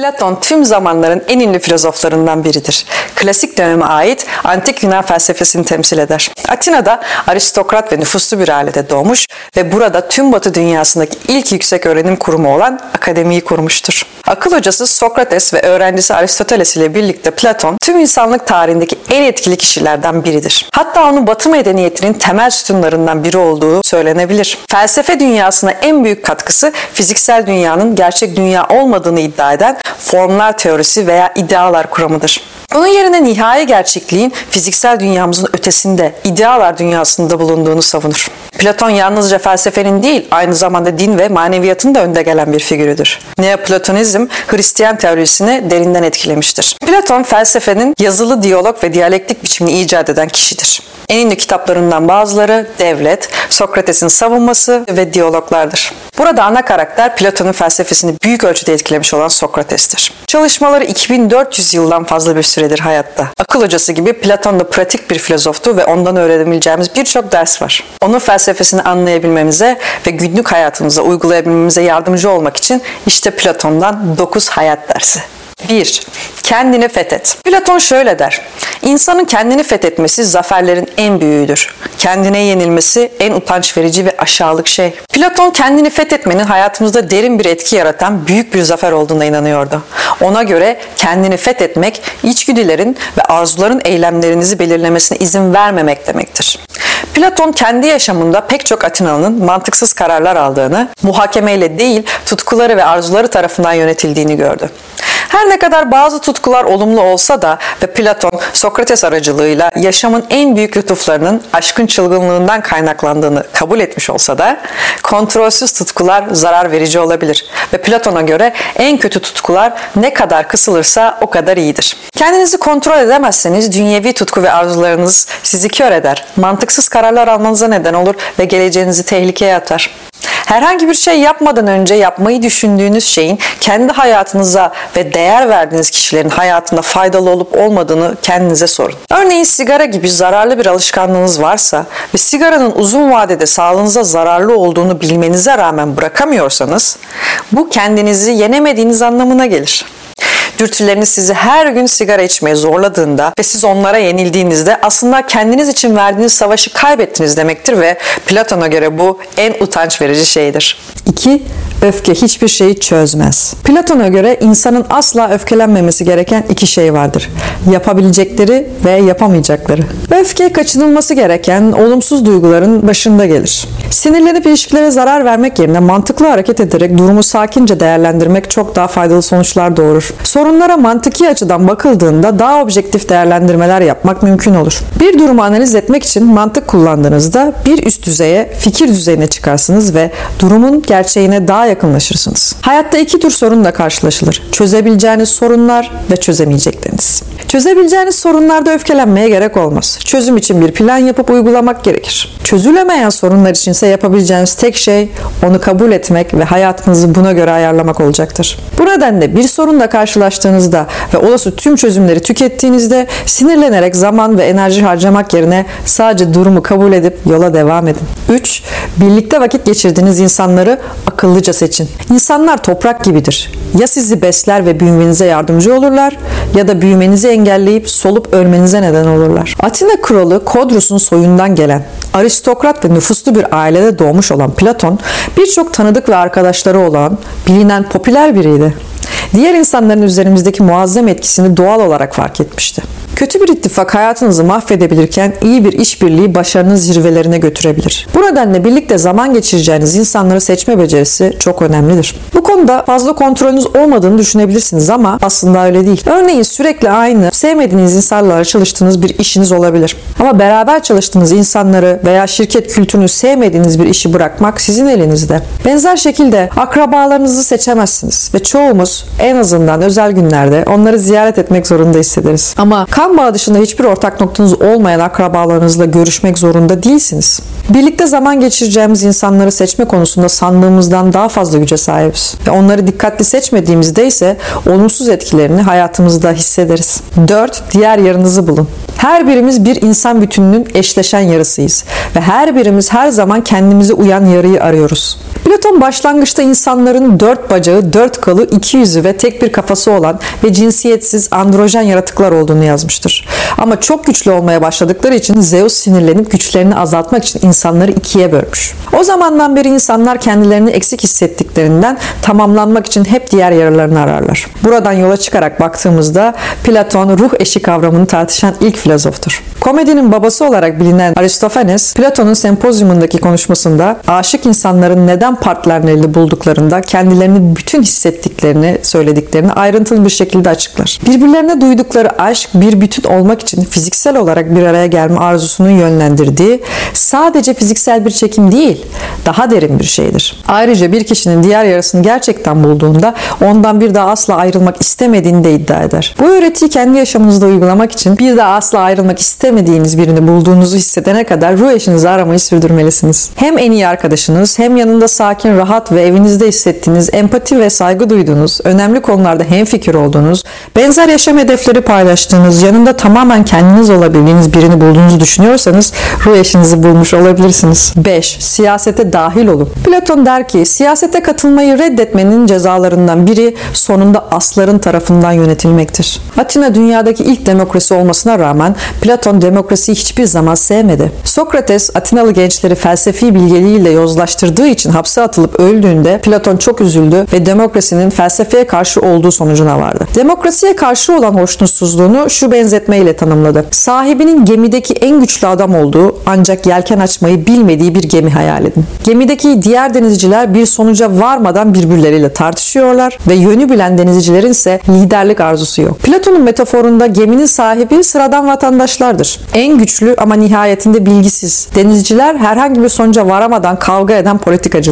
Platon tüm zamanların en ünlü filozoflarından biridir. Klasik döneme ait antik Yunan felsefesini temsil eder. Atina'da aristokrat ve nüfuslu bir ailede doğmuş ve burada tüm batı dünyasındaki ilk yüksek öğrenim kurumu olan akademiyi kurmuştur. Akıl hocası Sokrates ve öğrencisi Aristoteles ile birlikte Platon tüm insanlık tarihindeki en etkili kişilerden biridir. Hatta onun batı medeniyetinin temel sütunlarından biri olduğu söylenebilir. Felsefe dünyasına en büyük katkısı fiziksel dünyanın gerçek dünya olmadığını iddia eden formlar teorisi veya idealar kuramıdır. Bunun yerine nihai gerçekliğin fiziksel dünyamızın ötesinde, idealar dünyasında bulunduğunu savunur. Platon yalnızca felsefenin değil, aynı zamanda din ve maneviyatın da önde gelen bir figürüdür. Neoplatonizm, Hristiyan teorisini derinden etkilemiştir. Platon, felsefenin yazılı diyalog ve diyalektik biçimini icat eden kişidir. En ünlü kitaplarından bazıları Devlet, Sokrates'in savunması ve diyaloglardır. Burada ana karakter Platon'un felsefesini büyük ölçüde etkilemiş olan Sokrates'tir. Çalışmaları 2400 yıldan fazla bir süredir hayatta. Akıl hocası gibi Platon da pratik bir filozoftu ve ondan öğrenebileceğimiz birçok ders var. Onun felsefesini anlayabilmemize ve günlük hayatımıza uygulayabilmemize yardımcı olmak için işte Platon'dan 9 hayat dersi. 1. Kendini fethet. Platon şöyle der. İnsanın kendini fethetmesi zaferlerin en büyüğüdür. Kendine yenilmesi en utanç verici ve aşağılık şey. Platon kendini fethetmenin hayatımızda derin bir etki yaratan büyük bir zafer olduğuna inanıyordu. Ona göre kendini fethetmek içgüdülerin ve arzuların eylemlerinizi belirlemesine izin vermemek demektir. Platon kendi yaşamında pek çok Atinalı'nın mantıksız kararlar aldığını, muhakemeyle değil tutkuları ve arzuları tarafından yönetildiğini gördü. Her ne kadar bazı tutkular olumlu olsa da ve Platon Sokrates aracılığıyla yaşamın en büyük lütuflarının aşkın çılgınlığından kaynaklandığını kabul etmiş olsa da kontrolsüz tutkular zarar verici olabilir ve Platon'a göre en kötü tutkular ne kadar kısılırsa o kadar iyidir. Kendinizi kontrol edemezseniz dünyevi tutku ve arzularınız sizi kör eder, mantıksız kararlar almanıza neden olur ve geleceğinizi tehlikeye atar. Herhangi bir şey yapmadan önce yapmayı düşündüğünüz şeyin kendi hayatınıza ve değer verdiğiniz kişilerin hayatında faydalı olup olmadığını kendinize sorun. Örneğin sigara gibi zararlı bir alışkanlığınız varsa ve sigaranın uzun vadede sağlığınıza zararlı olduğunu bilmenize rağmen bırakamıyorsanız bu kendinizi yenemediğiniz anlamına gelir dürtüleriniz sizi her gün sigara içmeye zorladığında ve siz onlara yenildiğinizde aslında kendiniz için verdiğiniz savaşı kaybettiniz demektir ve Platon'a göre bu en utanç verici şeydir. 2. Öfke hiçbir şeyi çözmez. Platon'a göre insanın asla öfkelenmemesi gereken iki şey vardır. Yapabilecekleri ve yapamayacakları. Öfke kaçınılması gereken olumsuz duyguların başında gelir. Sinirlenip ilişkilere zarar vermek yerine mantıklı hareket ederek durumu sakince değerlendirmek çok daha faydalı sonuçlar doğurur. Sorunlara mantıki açıdan bakıldığında daha objektif değerlendirmeler yapmak mümkün olur. Bir durumu analiz etmek için mantık kullandığınızda bir üst düzeye, fikir düzeyine çıkarsınız ve durumun gerçeğine daha yakınlaşırsınız. Hayatta iki tür sorunla karşılaşılır. Çözebileceğiniz sorunlar ve çözemeyecekleriniz. Çözebileceğiniz sorunlarda öfkelenmeye gerek olmaz. Çözüm için bir plan yapıp uygulamak gerekir. Çözülemeyen sorunlar içinse yapabileceğiniz tek şey onu kabul etmek ve hayatınızı buna göre ayarlamak olacaktır. Bu nedenle bir sorunla karşılaştığınızda ve olası tüm çözümleri tükettiğinizde sinirlenerek zaman ve enerji harcamak yerine sadece durumu kabul edip yola devam edin. 3. Birlikte vakit geçirdiğiniz insanları akıllıca seçin. İnsanlar toprak gibidir. Ya sizi besler ve büyümenize yardımcı olurlar ya da büyümenizi engelleyip solup ölmenize neden olurlar. Atina kralı Kodrus'un soyundan gelen aristokrat ve nüfuslu bir ailede doğmuş olan Platon birçok tanıdık ve arkadaşları olan bilinen popüler biriydi. Diğer insanların üzerimizdeki muazzam etkisini doğal olarak fark etmişti. Kötü bir ittifak hayatınızı mahvedebilirken iyi bir işbirliği başarınız zirvelerine götürebilir. Bu nedenle birlikte zaman geçireceğiniz insanları seçme becerisi çok önemlidir. Bu konuda fazla kontrolünüz olmadığını düşünebilirsiniz ama aslında öyle değil. Örneğin sürekli aynı, sevmediğiniz insanlarla çalıştığınız bir işiniz olabilir. Ama beraber çalıştığınız insanları veya şirket kültürünü sevmediğiniz bir işi bırakmak sizin elinizde. Benzer şekilde akrabalarınızı seçemezsiniz ve çoğumuz en azından özel günlerde onları ziyaret etmek zorunda hissederiz. Ama kan bağı dışında hiçbir ortak noktanız olmayan akrabalarınızla görüşmek zorunda değilsiniz. Birlikte zaman geçireceğimiz insanları seçme konusunda sandığımızdan daha fazla güce sahibiz. Ve onları dikkatli seçmediğimizde ise olumsuz etkilerini hayatımızda hissederiz. 4. Diğer yarınızı bulun. Her birimiz bir insan bütününün eşleşen yarısıyız ve her birimiz her zaman kendimize uyan yarıyı arıyoruz. Platon başlangıçta insanların dört bacağı, dört kolu, iki yüzü ve tek bir kafası olan ve cinsiyetsiz androjen yaratıklar olduğunu yazmıştır. Ama çok güçlü olmaya başladıkları için Zeus sinirlenip güçlerini azaltmak için insanları ikiye bölmüş. O zamandan beri insanlar kendilerini eksik hissettiklerinden tamamlanmak için hep diğer yararlarını ararlar. Buradan yola çıkarak baktığımızda Platon ruh eşi kavramını tartışan ilk filozoftur. Komedinin babası olarak bilinen Aristofanes, Platon'un sempozyumundaki konuşmasında aşık insanların neden partnerlerini bulduklarında kendilerini bütün hissettiklerini, söylediklerini ayrıntılı bir şekilde açıklar. Birbirlerine duydukları aşk bir bütün olmak için fiziksel olarak bir araya gelme arzusunun yönlendirdiği sadece fiziksel bir çekim değil, daha derin bir şeydir. Ayrıca bir kişinin diğer yarısını gerçekten bulduğunda ondan bir daha asla ayrılmak istemediğini de iddia eder. Bu öğretiyi kendi yaşamınızda uygulamak için bir daha asla ayrılmak istemediğiniz birini bulduğunuzu hissedene kadar ruh eşinizi aramayı sürdürmelisiniz. Hem en iyi arkadaşınız hem yanında sakin, rahat ve evinizde hissettiğiniz, empati ve saygı duyduğunuz, önemli konularda hemfikir olduğunuz, benzer yaşam hedefleri paylaştığınız, yanında tamamen kendiniz olabildiğiniz birini bulduğunuzu düşünüyorsanız ruh eşinizi bulmuş olabilirsiniz. 5. Siyasete dahil olun. Platon der ki siyasete katılmayı reddetmenin cezalarından biri sonunda asların tarafından yönetilmektir. Atina dünyadaki ilk demokrasi olmasına rağmen Platon demokrasiyi hiçbir zaman sevmedi. Sokrates Atinalı gençleri felsefi bilgeliğiyle yozlaştırdığı için hapse atılıp öldüğünde Platon çok üzüldü ve demokrasinin felsefeye karşı olduğu sonucuna vardı. Demokrasiye karşı olan hoşnutsuzluğunu şu benzetmeyle tanımladı. Sahibinin gemideki en güçlü adam olduğu ancak yelken açmayı bilmediği bir gemi hayal edin. Gemideki diğer denizciler bir sonuca varmadan birbirleriyle tartışıyorlar ve yönü bilen denizcilerin ise liderlik arzusu yok. Platon'un metaforunda geminin sahibi sıradan vatandaşlardır. En güçlü ama nihayetinde bilgisiz. Denizciler herhangi bir sonuca varamadan kavga eden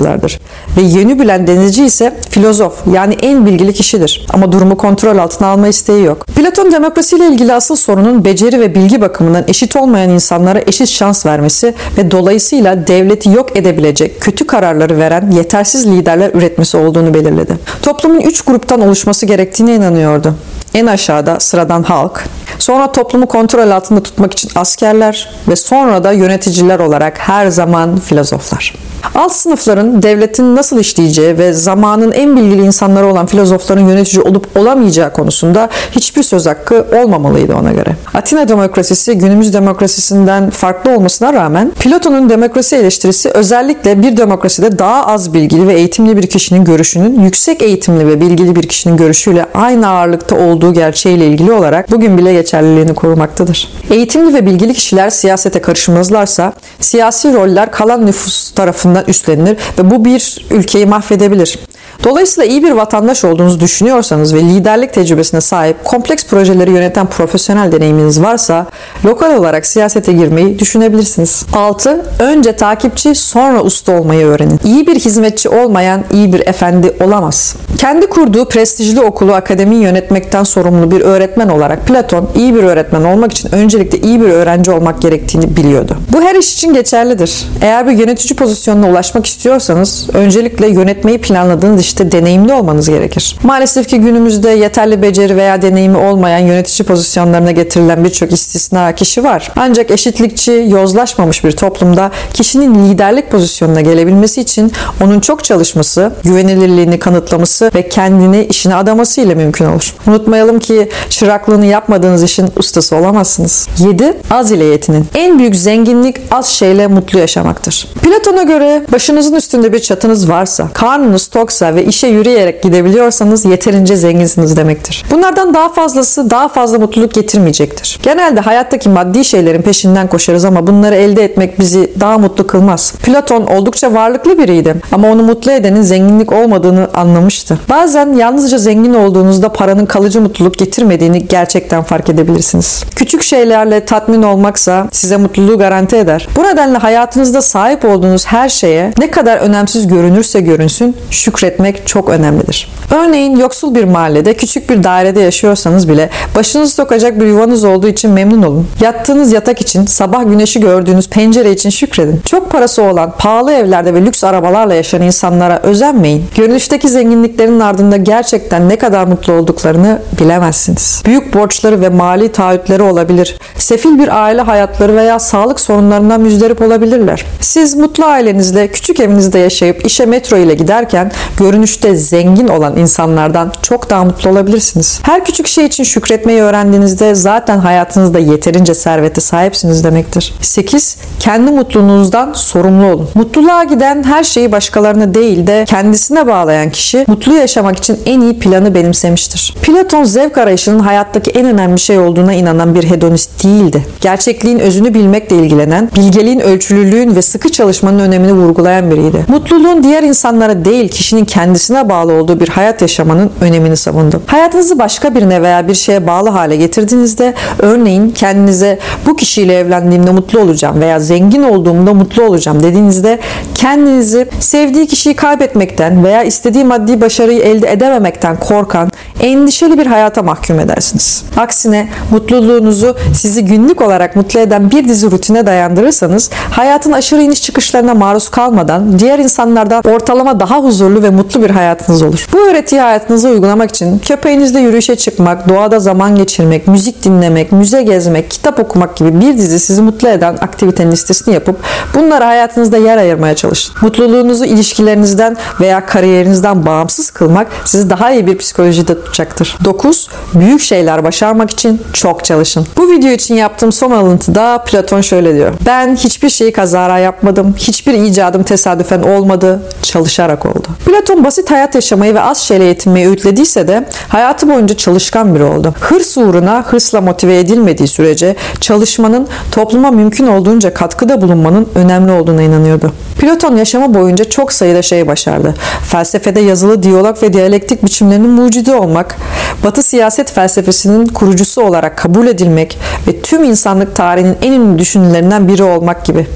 politikacılardır. Ve yönü bilen denizci ise filozof yani en bilgili kişidir. Ama durumu kontrol altına alma isteği yok. Platon demokrasiyle ilgili asıl sorunun beceri ve bilgi bakımından eşit olmayan insanlara eşit şans vermesi ve dolayısıyla devleti yok edebilecek kötü kararları veren yetersiz liderler üretmesi olduğunu belirledi. Toplumun üç gruptan oluşması gerektiğine inanıyordu. En aşağıda sıradan halk, sonra toplumu kontrol altında tutmak için askerler ve sonra da yöneticiler olarak her zaman filozoflar. Alt sınıfların devletin nasıl işleyeceği ve zamanın en bilgili insanları olan filozofların yönetici olup olamayacağı konusunda hiçbir söz hakkı olmamalıydı ona göre. Atina demokrasisi günümüz demokrasisinden farklı olmasına rağmen Platon'un demokrasi eleştirisi özellikle bir demokraside daha az bilgili ve eğitimli bir kişinin görüşünün yüksek eğitimli ve bilgili bir kişinin görüşüyle aynı ağırlıkta olduğu gerçeğiyle ilgili olarak bugün bile geçerliliğini korumaktadır. Eğitimli ve bilgili kişiler siyasete karışmazlarsa siyasi roller kalan nüfus tarafından üstlenir ve bu bir ülkeyi mahvedebilir. Dolayısıyla iyi bir vatandaş olduğunuzu düşünüyorsanız ve liderlik tecrübesine sahip kompleks projeleri yöneten profesyonel deneyiminiz varsa lokal olarak siyasete girmeyi düşünebilirsiniz. 6. Önce takipçi sonra usta olmayı öğrenin. İyi bir hizmetçi olmayan iyi bir efendi olamaz. Kendi kurduğu prestijli okulu akademiyi yönetmekten sorumlu bir öğretmen olarak Platon iyi bir öğretmen olmak için öncelikle iyi bir öğrenci olmak gerektiğini biliyordu. Bu her iş için geçerlidir. Eğer bir yönetici pozisyonuna ulaşmak istiyorsanız öncelikle yönetmeyi planladığınız işte deneyimli olmanız gerekir. Maalesef ki günümüzde yeterli beceri veya deneyimi olmayan yönetici pozisyonlarına getirilen birçok istisna kişi var. Ancak eşitlikçi, yozlaşmamış bir toplumda kişinin liderlik pozisyonuna gelebilmesi için onun çok çalışması, güvenilirliğini kanıtlaması ve kendini işine adaması ile mümkün olur. Unutmayalım ki çıraklığını yapmadığınız işin ustası olamazsınız. 7. Az ile yetinin. En büyük zenginlik az şeyle mutlu yaşamaktır. Platon'a göre başınızın üstünde bir çatınız varsa, karnınız toksa ve işe yürüyerek gidebiliyorsanız yeterince zenginsiniz demektir. Bunlardan daha fazlası daha fazla mutluluk getirmeyecektir. Genelde hayattaki maddi şeylerin peşinden koşarız ama bunları elde etmek bizi daha mutlu kılmaz. Platon oldukça varlıklı biriydi ama onu mutlu edenin zenginlik olmadığını anlamıştı. Bazen yalnızca zengin olduğunuzda paranın kalıcı mutluluk getirmediğini gerçekten fark edebilirsiniz. Küçük şeylerle tatmin olmaksa size mutluluğu garanti eder. Bu nedenle hayatınızda sahip olduğunuz her şeye ne kadar önemsiz görünürse görünsün şükretmek çok önemlidir. Örneğin yoksul bir mahallede küçük bir dairede yaşıyorsanız bile başınızı sokacak bir yuvanız olduğu için memnun olun. Yattığınız yatak için, sabah güneşi gördüğünüz pencere için şükredin. Çok parası olan, pahalı evlerde ve lüks arabalarla yaşayan insanlara özenmeyin. Görünüşteki zenginliklerin ardında gerçekten ne kadar mutlu olduklarını bilemezsiniz. Büyük borçları ve mali mali taahhütleri olabilir. Sefil bir aile hayatları veya sağlık sorunlarından müzdarip olabilirler. Siz mutlu ailenizle küçük evinizde yaşayıp işe metro ile giderken görünüşte zengin olan insanlardan çok daha mutlu olabilirsiniz. Her küçük şey için şükretmeyi öğrendiğinizde zaten hayatınızda yeterince servete sahipsiniz demektir. 8. Kendi mutluluğunuzdan sorumlu olun. Mutluluğa giden her şeyi başkalarına değil de kendisine bağlayan kişi mutlu yaşamak için en iyi planı benimsemiştir. Platon zevk arayışının hayattaki en önemli şey olduğuna inanan bir hedonist değildi. Gerçekliğin özünü bilmekle ilgilenen, bilgeliğin ölçülülüğün ve sıkı çalışmanın önemini vurgulayan biriydi. Mutluluğun diğer insanlara değil kişinin kendisine bağlı olduğu bir hayat yaşamanın önemini savundu. Hayatınızı başka birine veya bir şeye bağlı hale getirdiğinizde örneğin kendinize bu kişiyle evlendiğimde mutlu olacağım veya zengin olduğumda mutlu olacağım dediğinizde kendinizi sevdiği kişiyi kaybetmekten veya istediği maddi başarıyı elde edememekten korkan, endişeli bir hayata mahkum edersiniz. Aksine mutluluğunuzu sizi günlük olarak mutlu eden bir dizi rutine dayandırırsanız hayatın aşırı iniş çıkışlarına maruz kalmadan diğer insanlardan ortalama daha huzurlu ve mutlu bir hayatınız olur. Bu öğretiyi hayatınıza uygulamak için köpeğinizle yürüyüşe çıkmak, doğada zaman geçirmek, müzik dinlemek, müze gezmek, kitap okumak gibi bir dizi sizi mutlu eden aktivitenin listesini yapıp bunlara hayatınızda yer ayırmaya çalışın. Mutluluğunuzu ilişkilerinizden veya kariyerinizden bağımsız kılmak sizi daha iyi bir psikolojide tutacaktır. 9. Büyük şeyler başarmak için çok çalışın. Bu video için yaptığım son alıntıda Platon şöyle diyor. Ben hiçbir şeyi kazara yapmadım. Hiçbir icadım tesadüfen olmadı. Çalışarak oldu. Platon basit hayat yaşamayı ve az şeyle yetinmeyi öğütlediyse de hayatı boyunca çalışkan biri oldu. Hırs uğruna hırsla motive edilmediği sürece çalışmanın topluma mümkün olduğunca katkıda bulunmanın önemli olduğuna inanıyordu. Platon yaşamı boyunca çok sayıda şey başardı. Felsefede yazılı diyalog ve diyalektik biçimlerinin mucidi olmak, Batı siyaset felsefesinin kurucusu olarak kabul edilmek ve tüm insanlık tarihinin en ünlü düşünürlerinden biri olmak gibi.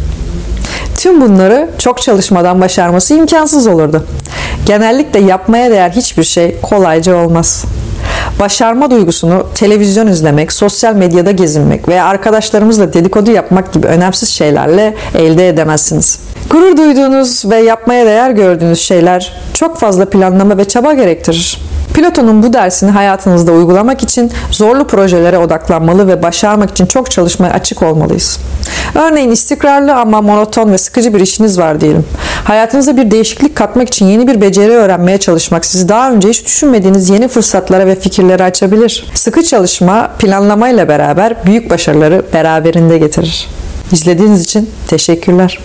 Tüm bunları çok çalışmadan başarması imkansız olurdu. Genellikle yapmaya değer hiçbir şey kolayca olmaz. Başarma duygusunu televizyon izlemek, sosyal medyada gezinmek veya arkadaşlarımızla dedikodu yapmak gibi önemsiz şeylerle elde edemezsiniz. Gurur duyduğunuz ve yapmaya değer gördüğünüz şeyler çok fazla planlama ve çaba gerektirir. Platon'un bu dersini hayatınızda uygulamak için zorlu projelere odaklanmalı ve başarmak için çok çalışmaya açık olmalıyız. Örneğin istikrarlı ama monoton ve sıkıcı bir işiniz var diyelim. Hayatınıza bir değişiklik katmak için yeni bir beceri öğrenmeye çalışmak sizi daha önce hiç düşünmediğiniz yeni fırsatlara ve fikirlere açabilir. Sıkı çalışma planlamayla beraber büyük başarıları beraberinde getirir. İzlediğiniz için teşekkürler.